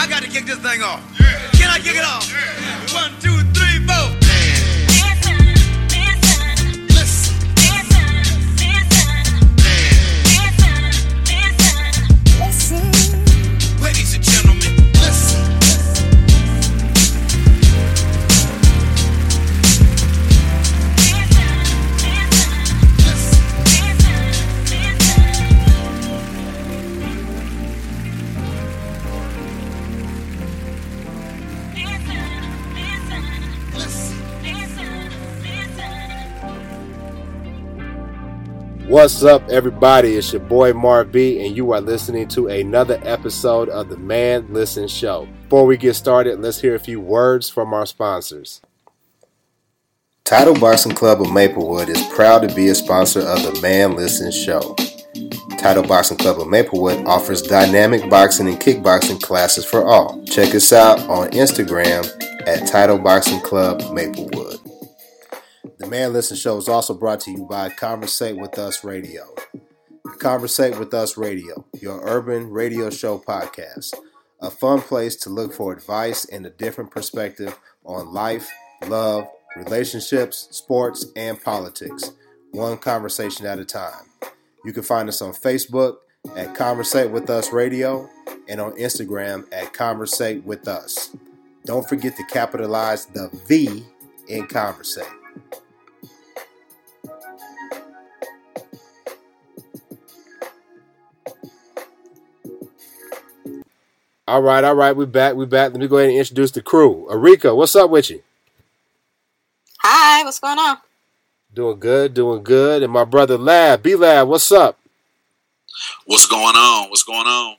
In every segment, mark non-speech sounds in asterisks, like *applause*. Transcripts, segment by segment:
I got to kick this thing off. Yeah. Can I kick it off? One, two, three, four. What's up, everybody? It's your boy Marv B, and you are listening to another episode of the Man Listen Show. Before we get started, let's hear a few words from our sponsors. Title Boxing Club of Maplewood is proud to be a sponsor of the Man Listen Show. Title Boxing Club of Maplewood offers dynamic boxing and kickboxing classes for all. Check us out on Instagram at Title Boxing Club Maplewood. The Man Listen Show is also brought to you by Conversate With Us Radio. Conversate With Us Radio, your urban radio show podcast. A fun place to look for advice and a different perspective on life, love, relationships, sports, and politics. One conversation at a time. You can find us on Facebook at Conversate With Us Radio and on Instagram at Conversate With Us. Don't forget to capitalize the V in Conversate. All right, all right, we're back, we're back. Let me go ahead and introduce the crew. Arika, what's up with you? Hi, what's going on? Doing good, doing good. And my brother Lab, B Lab, what's up? What's going on? What's going on?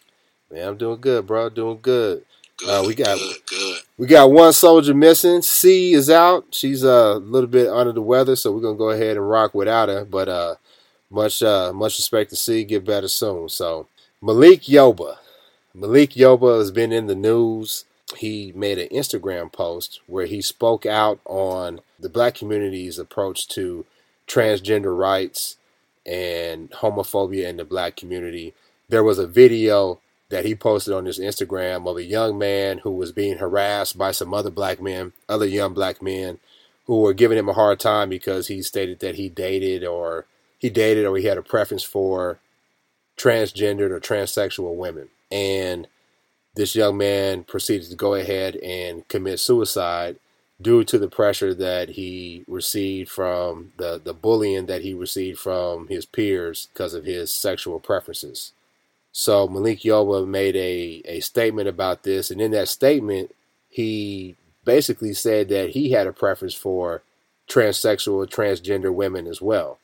Man, I'm doing good, bro. Doing good. Good, Uh, we got- good, good. We got one soldier missing. C is out. She's uh, a little bit under the weather, so we're gonna go ahead and rock without her. But uh, much uh, much respect to C. Get better soon. So Malik Yoba, Malik Yoba has been in the news. He made an Instagram post where he spoke out on the black community's approach to transgender rights and homophobia in the black community. There was a video that he posted on his Instagram of a young man who was being harassed by some other black men, other young black men, who were giving him a hard time because he stated that he dated or he dated or he had a preference for transgendered or transsexual women. And this young man proceeded to go ahead and commit suicide due to the pressure that he received from the, the bullying that he received from his peers because of his sexual preferences. So Malik Yoba made a, a statement about this, and in that statement, he basically said that he had a preference for transsexual, transgender women as well.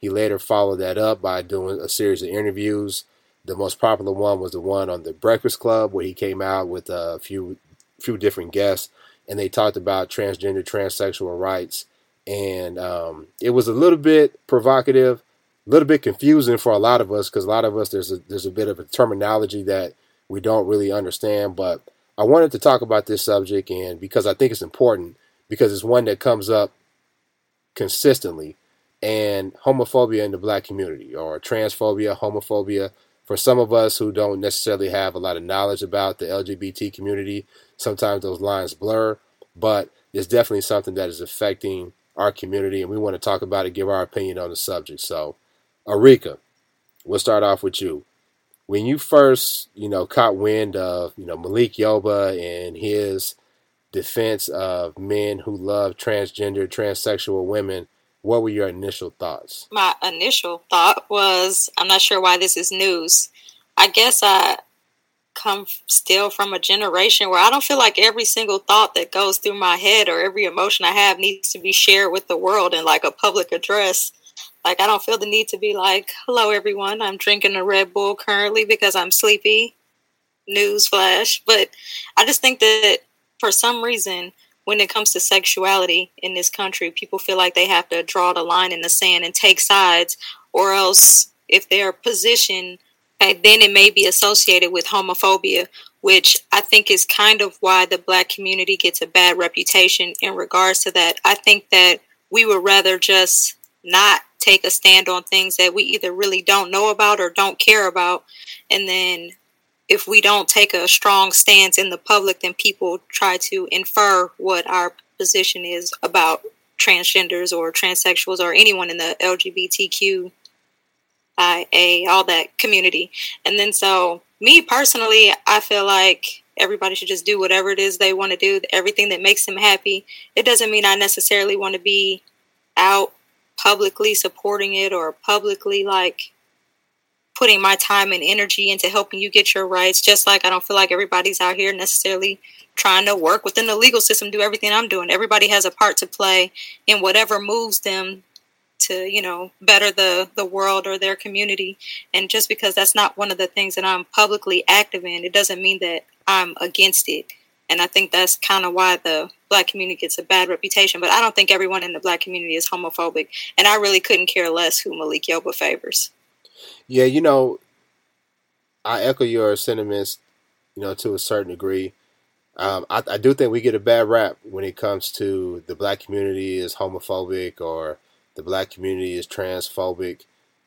He later followed that up by doing a series of interviews. The most popular one was the one on the Breakfast Club, where he came out with a few few different guests, and they talked about transgender, transsexual rights. And um, it was a little bit provocative, a little bit confusing for a lot of us because a lot of us there's a there's a bit of a terminology that we don't really understand. But I wanted to talk about this subject, and because I think it's important, because it's one that comes up consistently, and homophobia in the black community, or transphobia, homophobia. For some of us who don't necessarily have a lot of knowledge about the LGBT community, sometimes those lines blur, but it's definitely something that is affecting our community, and we want to talk about it, give our opinion on the subject. So, Arika, we'll start off with you. When you first, you know, caught wind of, you know, Malik Yoba and his defense of men who love transgender, transsexual women, what were your initial thoughts? My initial thought was I'm not sure why this is news. I guess I come still from a generation where I don't feel like every single thought that goes through my head or every emotion I have needs to be shared with the world in like a public address. Like I don't feel the need to be like, "Hello everyone, I'm drinking a Red Bull currently because I'm sleepy." Newsflash, but I just think that for some reason when it comes to sexuality in this country, people feel like they have to draw the line in the sand and take sides, or else if they're positioned, okay, then it may be associated with homophobia, which I think is kind of why the black community gets a bad reputation in regards to that. I think that we would rather just not take a stand on things that we either really don't know about or don't care about, and then if we don't take a strong stance in the public, then people try to infer what our position is about transgenders or transsexuals or anyone in the LGBTQIA, all that community. And then so me personally, I feel like everybody should just do whatever it is they want to do, everything that makes them happy. It doesn't mean I necessarily want to be out publicly supporting it or publicly like putting my time and energy into helping you get your rights. Just like I don't feel like everybody's out here necessarily trying to work within the legal system, do everything I'm doing. Everybody has a part to play in whatever moves them to, you know, better the the world or their community. And just because that's not one of the things that I'm publicly active in, it doesn't mean that I'm against it. And I think that's kind of why the black community gets a bad reputation. But I don't think everyone in the black community is homophobic. And I really couldn't care less who Malik Yoba favors. Yeah, you know, I echo your sentiments, you know, to a certain degree. Um, I, I, do think we get a bad rap when it comes to the black community is homophobic or the black community is transphobic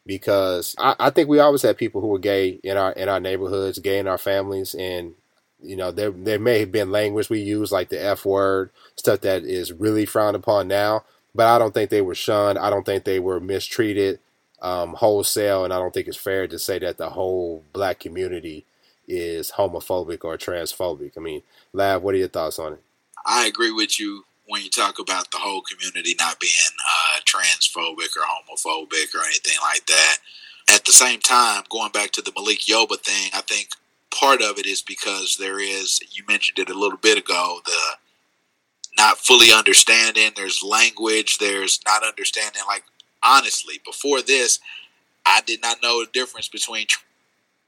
because I, I think we always had people who were gay in our in our neighborhoods, gay in our families, and you know there there may have been language we use like the F word, stuff that is really frowned upon now. But I don't think they were shunned. I don't think they were mistreated um, wholesale, and I don't think it's fair to say that the whole black community is homophobic or transphobic. I mean, Lav, what are your thoughts on it? I agree with you when you talk about the whole community not being uh, transphobic or homophobic or anything like that. At the same time, going back to the Malik Yoba thing, I think part of it is because there is, you mentioned it a little bit ago, the not fully understanding. There's language. There's not understanding. Like honestly, before this, I did not know the difference between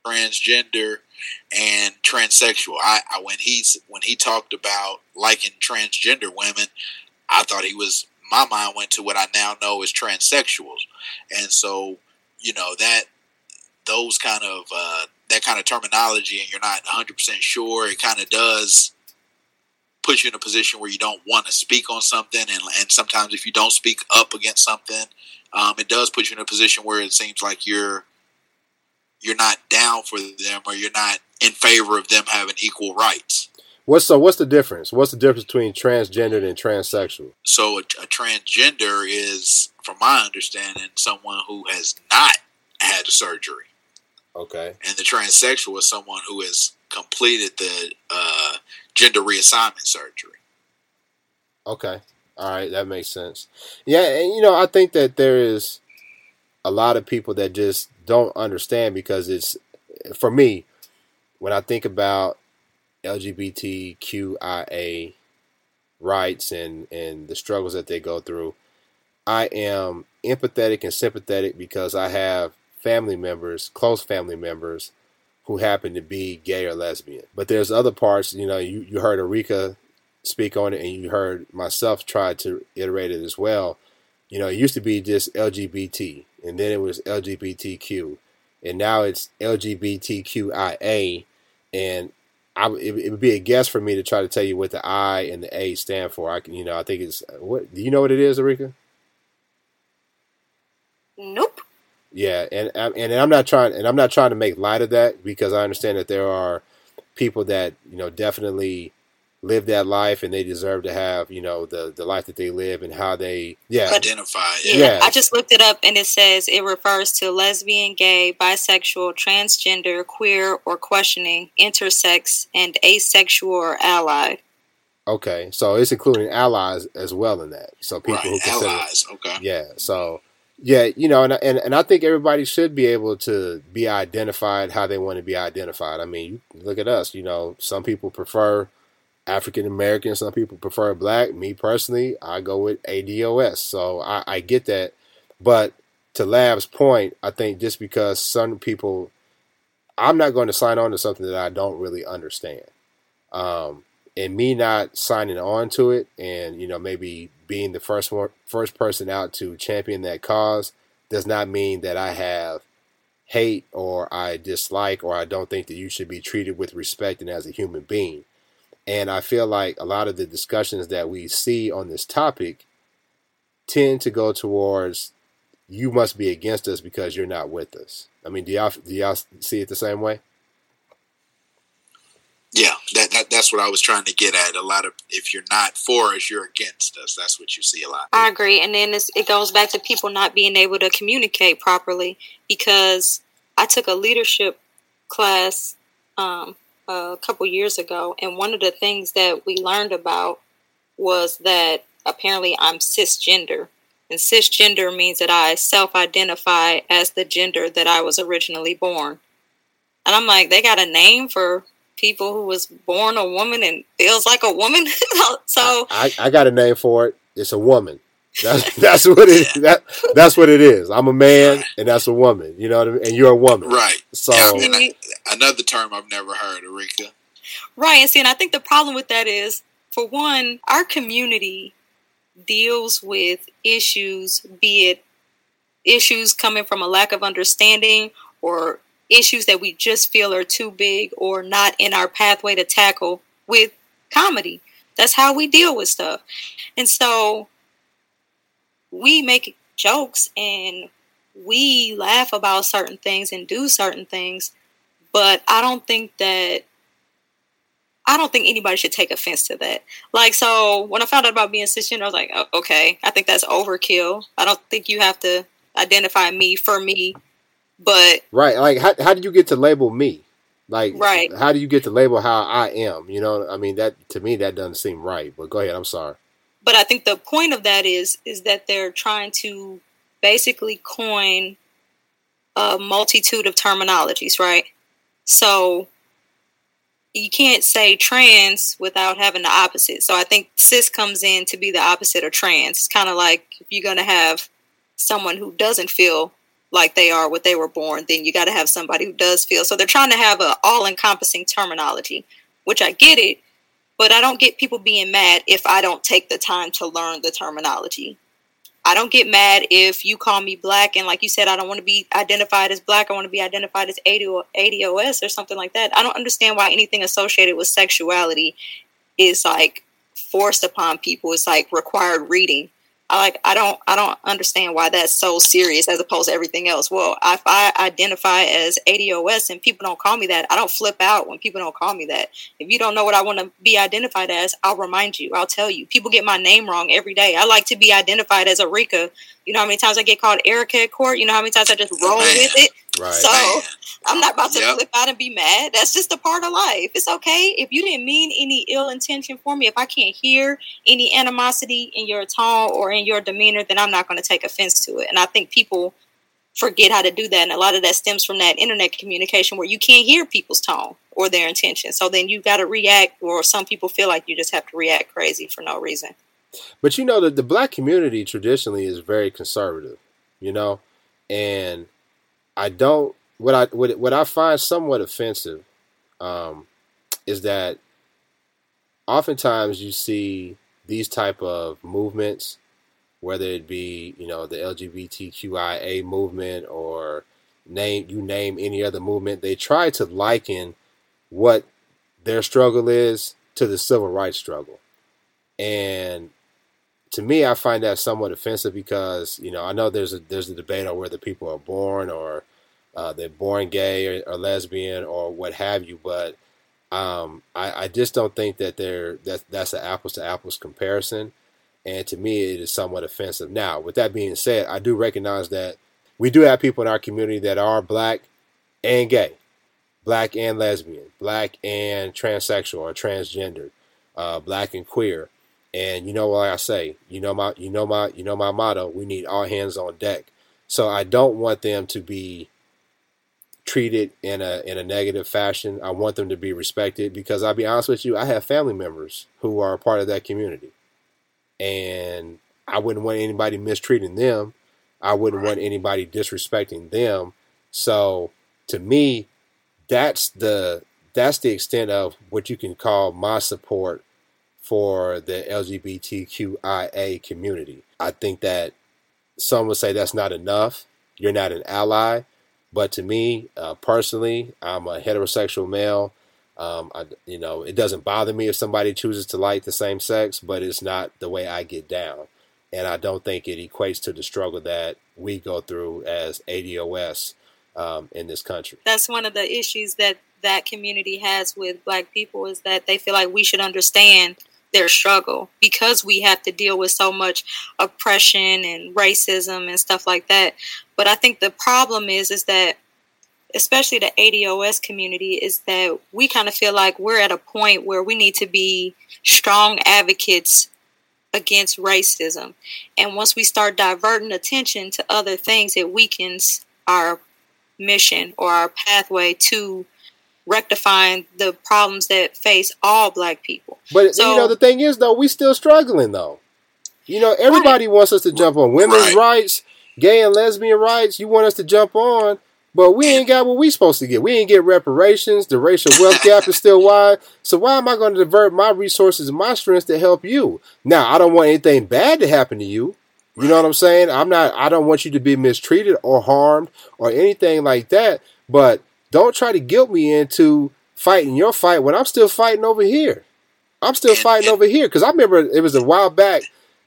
transgender and transsexual. I, I when he's when he talked about liking transgender women, I thought he was my mind went to what I now know as transsexuals, and so you know that those kind of uh, that kind of terminology, and you're not 100 percent sure. It kind of does put you in a position where you don't want to speak on something, and and sometimes if you don't speak up against something, um, it does put you in a position where it seems like you're you're not down for them or you're not in favor of them having equal rights. What's so? What's the difference? What's the difference between transgender and transsexual? So a, a transgender is, from my understanding, someone who has not had the surgery. Okay. And the transsexual is someone who has completed the uh, gender reassignment surgery. Okay. All right, that makes sense. Yeah, and you know, I think that there is a lot of people that just don't understand because it's for me when I think about LGBTQIA rights and and the struggles that they go through, I am empathetic and sympathetic because I have family members, close family members who happen to be gay or lesbian. But there's other parts, you know, you, you heard Arika speak on it, and you heard myself try to iterate it as well. You know, it used to be just LGBT, and then it was LGBTQ, and now it's LGBTQIA, and I, it, it, would be a guess for me to try to tell you what the I and the A stand for. I can, you know, I think it's uh, what. Do you know what it is, Arika? Nope. Yeah, and uh, and I'm not trying, and I'm not trying to make light of that because I understand that there are people that you know definitely live that life and they deserve to have you know the the life that they live and how they yeah identify yeah. yeah. i just looked it up and it says it refers to lesbian gay bisexual transgender queer or questioning intersex and asexual or allied okay so it's including allies as well in that so people right. who consider allies okay yeah so yeah you know and, and and i think everybody should be able to be identified how they want to be identified i mean look at us you know some people prefer African American. Some people prefer black. Me personally, I go with ADOS. So I, I get that. But to Lav's point, I think just because some people, I'm not going to sign on to something that I don't really understand. Um, and me not signing on to it, and you know maybe being the first one, first person out to champion that cause, does not mean that I have hate or I dislike or I don't think that you should be treated with respect and as a human being. And I feel like a lot of the discussions that we see on this topic tend to go towards you must be against us because you're not with us. I mean, do y'all do y'all see it the same way? Yeah, that, that that's what I was trying to get at. A lot of if you're not for us, you're against us. That's what you see a lot. I agree, and then it goes back to people not being able to communicate properly because I took a leadership class um, a couple years ago, and one of the things that we learned about was that apparently I'm cisgender. And cisgender means that I self identify as the gender that I was originally born. And I'm like, they got a name for people who was born a woman and feels like a woman. *laughs* so I, I, got a name for it. It's a woman. That's *laughs* that's what it that that's what it is. I'm a man and that's a woman. You know what I mean? And you're a woman. Right. So I, another term I've never heard, Erika. Right. And see, and I think the problem with that is for one, our community deals with issues, be it issues coming from a lack of understanding or issues that we just feel are too big or not in our pathway to tackle with comedy. That's how we deal with stuff. And so we make jokes and we laugh about certain things and do certain things, but I don't think that I don't think anybody should take offense to that. Like, so when I found out about being cisgender, I was like, oh, okay, I think that's overkill. I don't think you have to identify me for me but right, like how how did you get to label me? Like right. how do you get to label how I am? You know, I mean that to me that doesn't seem right. But go ahead, I'm sorry. But I think the point of that is is that they're trying to basically coin a multitude of terminologies, right? So you can't say trans without having the opposite. So I think cis comes in to be the opposite of trans. It's kind of like if you're going to have someone who doesn't feel like they are what they were born, then you got to have somebody who does feel. So they're trying to have an all encompassing terminology, which I get it, but I don't get people being mad if I don't take the time to learn the terminology. I don't get mad if you call me black and, like you said, I don't want to be identified as black. I want to be identified as ADOS or something like that. I don't understand why anything associated with sexuality is like forced upon people. It's like required reading. I like I don't I don't understand why that's so serious as opposed to everything else. Well, if I identify as ADOS and people don't call me that, I don't flip out when people don't call me that. If you don't know what I want to be identified as, I'll remind you. I'll tell you. People get my name wrong every day. I like to be identified as Erika. You know how many times I get called Erica at court? You know how many times I just roll with it? Right. So Man. I'm not about to yep. flip out and be mad. That's just a part of life. It's okay. If you didn't mean any ill intention for me, if I can't hear any animosity in your tone or in your demeanor, then I'm not going to take offense to it. And I think people forget how to do that. And a lot of that stems from that internet communication where you can't hear people's tone or their intention. So then you got to react, or some people feel like you just have to react crazy for no reason. But you know, the, the black community traditionally is very conservative, you know, and I don't what I what, what I find somewhat offensive um, is that oftentimes you see these type of movements, whether it be you know the LGBTQIA movement or name you name any other movement, they try to liken what their struggle is to the civil rights struggle, and to me, I find that somewhat offensive because you know I know there's a there's a debate on whether people are born or uh, they're born gay or, or, lesbian or what have you, but um, I, I, just don't think that they're that that's an apples to apples comparison, and to me, it is somewhat offensive. Now, with that being said, I do recognize that we do have people in our community that are black and gay, black and lesbian, black and transsexual or transgendered, uh, black and queer. And you know what I say, you know my you know my you know my motto, we need all hands on deck. So I don't want them to be treated in a in a negative fashion. I want them to be respected because I'll be honest with you, I have family members who are a part of that community. And I wouldn't want anybody mistreating them. I wouldn't want anybody disrespecting them. So to me, that's the that's the extent of what you can call my support for the LGBTQIA community. I think that some would say that's not enough. You're not an ally. But to me, uh, personally, I'm a heterosexual male. Um, I, you know, it doesn't bother me if somebody chooses to like the same sex, but it's not the way I get down. And I don't think it equates to the struggle that we go through as ADOS um, in this country. That's one of the issues that that community has with black people is that they feel like we should understand their struggle because we have to deal with so much oppression and racism and stuff like that. But I think the problem is is that especially the ADOS community is that we kind of feel like we're at a point where we need to be strong advocates against racism. And once we start diverting attention to other things, it weakens our mission or our pathway to rectifying the problems that face all black people. But so, you know, the thing is though, we still struggling though. You know, everybody right. wants us to jump on women's right. rights, gay and lesbian rights. You want us to jump on, but we ain't got what we supposed to get. We ain't get reparations. The racial wealth *laughs* gap is still wide. So why am I going to divert my resources and my strengths to help you? Now, I don't want anything bad to happen to you. You know what I'm saying? I'm not I don't want you to be mistreated or harmed or anything like that, but don't try to guilt me into fighting your fight when I'm still fighting over here. I'm still fighting over here because I remember it was a while back.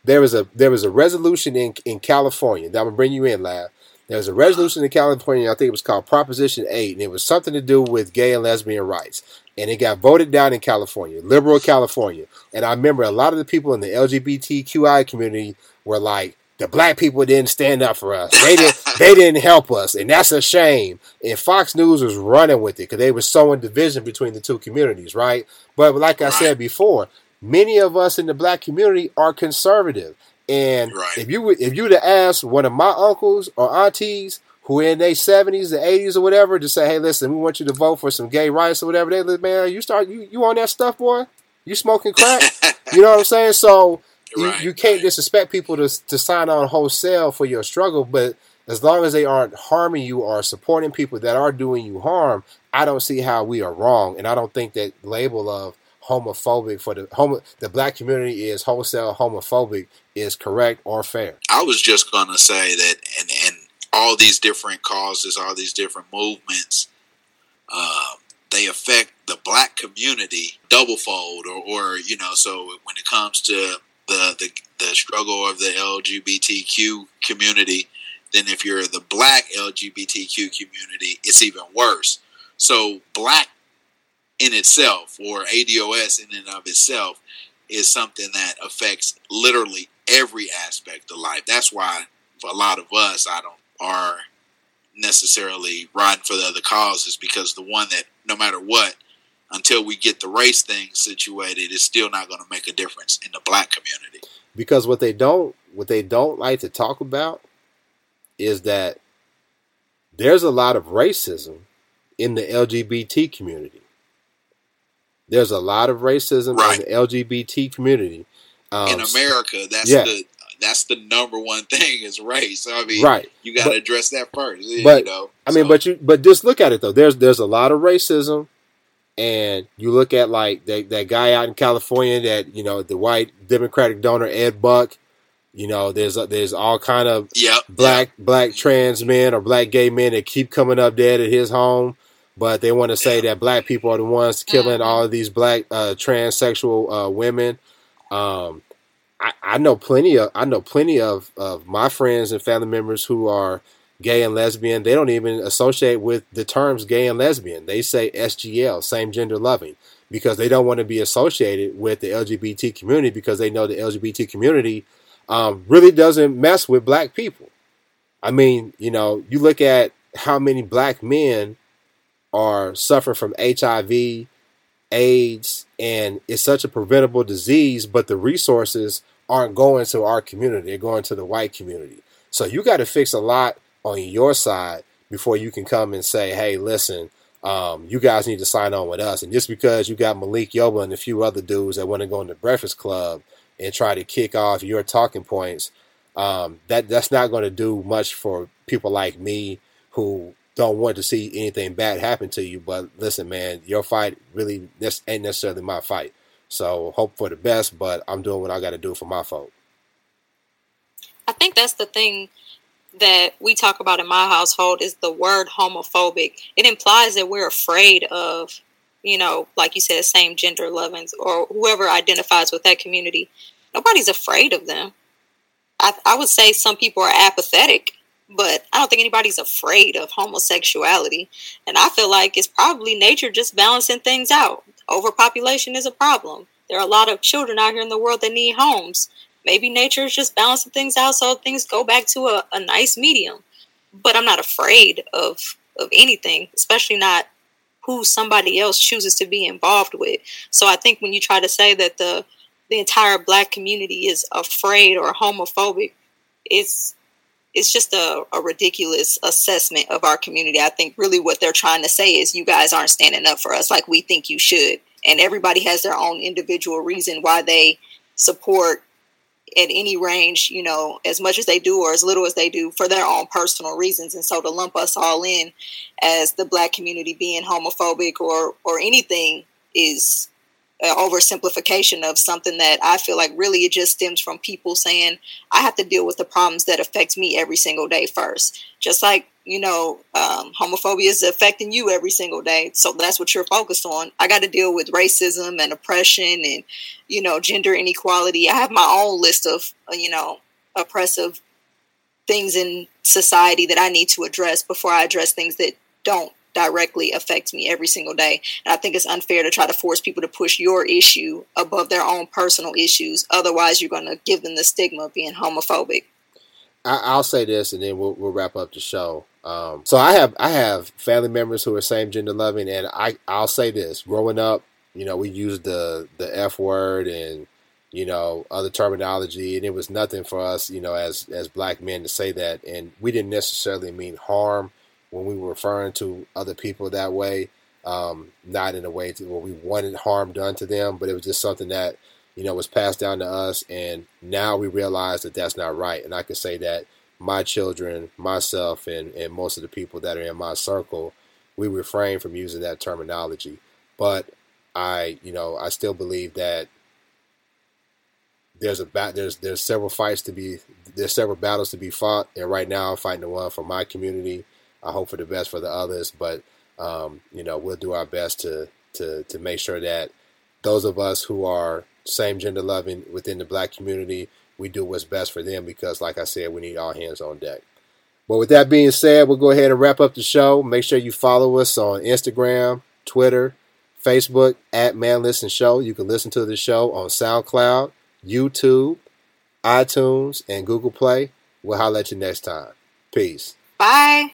There was a there was a resolution in in California that I'm gonna bring you in, lab. There was a resolution in California. I think it was called Proposition Eight, and it was something to do with gay and lesbian rights. And it got voted down in California, liberal California. And I remember a lot of the people in the LGBTQI community were like, the black people didn't stand up for us. They didn't. *laughs* they didn't help us, and that's a shame. And Fox News was running with it because they were sowing division between the two communities, right? But like I said before, many of us in the black community are conservative, and right. if you would, if you would have asked one of my uncles or aunties who are in their seventies or eighties or whatever to say, "Hey, listen, we want you to vote for some gay rights or whatever," they like, "Man, you start you you on that stuff, boy? You smoking crack? *laughs* you know what I'm saying?" So you, right, you can't right. disrespect people to, to sign on wholesale for your struggle, but as long as they aren't harming you or supporting people that are doing you harm, I don't see how we are wrong. And I don't think that label of homophobic for the homo, the black community is wholesale homophobic is correct or fair. I was just gonna say that, and and all these different causes, all these different movements, uh, they affect the black community double fold, or or you know, so when it comes to the, the, the struggle of the LGBTQ community, then if you're the black LGBTQ community, it's even worse. So black in itself or ADOS in and of itself is something that affects literally every aspect of life. That's why a lot of us, I don't are necessarily riding for the other causes because the one that no matter what until we get the race thing situated, it's still not going to make a difference in the black community. Because what they don't what they don't like to talk about is that there's a lot of racism in the LGBT community. There's a lot of racism right. in the LGBT community. Um, in America, that's yeah. the that's the number one *laughs* thing is race. I mean, right. You got to address that first. But you know, I mean, but you but just look at it though. There's there's a lot of racism and you look at like that, that guy out in California that you know the white Democratic donor Ed Buck. You know, there's a, there's all kind of yep, black black trans men or black gay men that keep coming up dead at his home, but they want to say that black people are the ones killing mm-hmm. all of these black uh, transsexual uh, women. Um, I, I know plenty of I know plenty of, of my friends and family members who are gay and lesbian. They don't even associate with the terms gay and lesbian. They say SGL, same gender loving, because they don't want to be associated with the LGBT community because they know the LGBT community um, really doesn't mess with black people. I mean, you know, you look at how many black men are suffering from HIV, AIDS, and it's such a preventable disease, but the resources aren't going to our community, they're going to the white community. So you got to fix a lot on your side before you can come and say, hey, listen, um, you guys need to sign on with us. And just because you got Malik Yoba and a few other dudes that want to go in the Breakfast Club and try to kick off your talking points, um, that that's not going to do much for people like me who don't want to see anything bad happen to you. But listen, man, your fight really this ain't necessarily my fight. So hope for the best, but I'm doing what I got to do for my folk. I think that's the thing that we talk about in my household is the word homophobic. It implies that we're afraid of, you know, like you said, same gender lovings or whoever identifies with that community. Nobody's afraid of them. I, I would say some people are apathetic but I don't think anybody's afraid of homosexuality. And I feel like it's probably nature just balancing things out. Overpopulation is a problem. There are a lot of children out here in the world that need homes. Maybe nature is just balancing things out so things go back to a, a nice medium. But I'm not afraid of of anything, especially not who somebody else chooses to be involved with. So I think when you try to say that the the entire black community is afraid or homophobic, it's it's just a, a ridiculous assessment of our community. I think really what they're trying to say is you guys aren't standing up for us like we think you should. And everybody has their own individual reason why they support at any range, you know, as much as they do or as little as they do for their own personal reasons. And so to lump us all in as the black community being homophobic or or anything is an oversimplification of something that I feel like really it just stems from people saying I have to deal with the problems that affect me every single day first. Just like you know, um, homophobia is affecting you every single day. So that's what you're focused on. I got to deal with racism and oppression and, you know, gender inequality. I have my own list of, uh, you know, oppressive things in society that I need to address before I address things that don't directly affect me every single day. And I think it's unfair to try to force people to push your issue above their own personal issues. Otherwise, you're going to give them the stigma of being homophobic. I, will say this, and then we'll, we'll wrap up the show. Um, so I have I have family members who are same gender loving, and I I'll say this: growing up, you know, we used the the F word and you know other terminology, and it was nothing for us, you know, as as black men to say that, and we didn't necessarily mean harm when we were referring to other people that way. Um, not in a way to, where we wanted harm done to them, but it was just something that you know, was passed down to us, and now we realize that that's not right. And I can say that my children, myself, and, and most of the people that are in my circle, we refrain from using that terminology. But I, you know, I still believe that there's a there's there's several fights to be there's several battles to be fought, and right now I'm fighting the one for my community. I hope for the best for the others, but um, you know, we'll do our best to to to make sure that those of us who are same gender loving within the black community, we do what's best for them because, like I said, we need all hands on deck. But with that being said, we'll go ahead and wrap up the show. Make sure you follow us on Instagram, Twitter, Facebook at Man Listen Show. You can listen to the show on SoundCloud, YouTube, iTunes, and Google Play. We'll holler at you next time. Peace. Bye.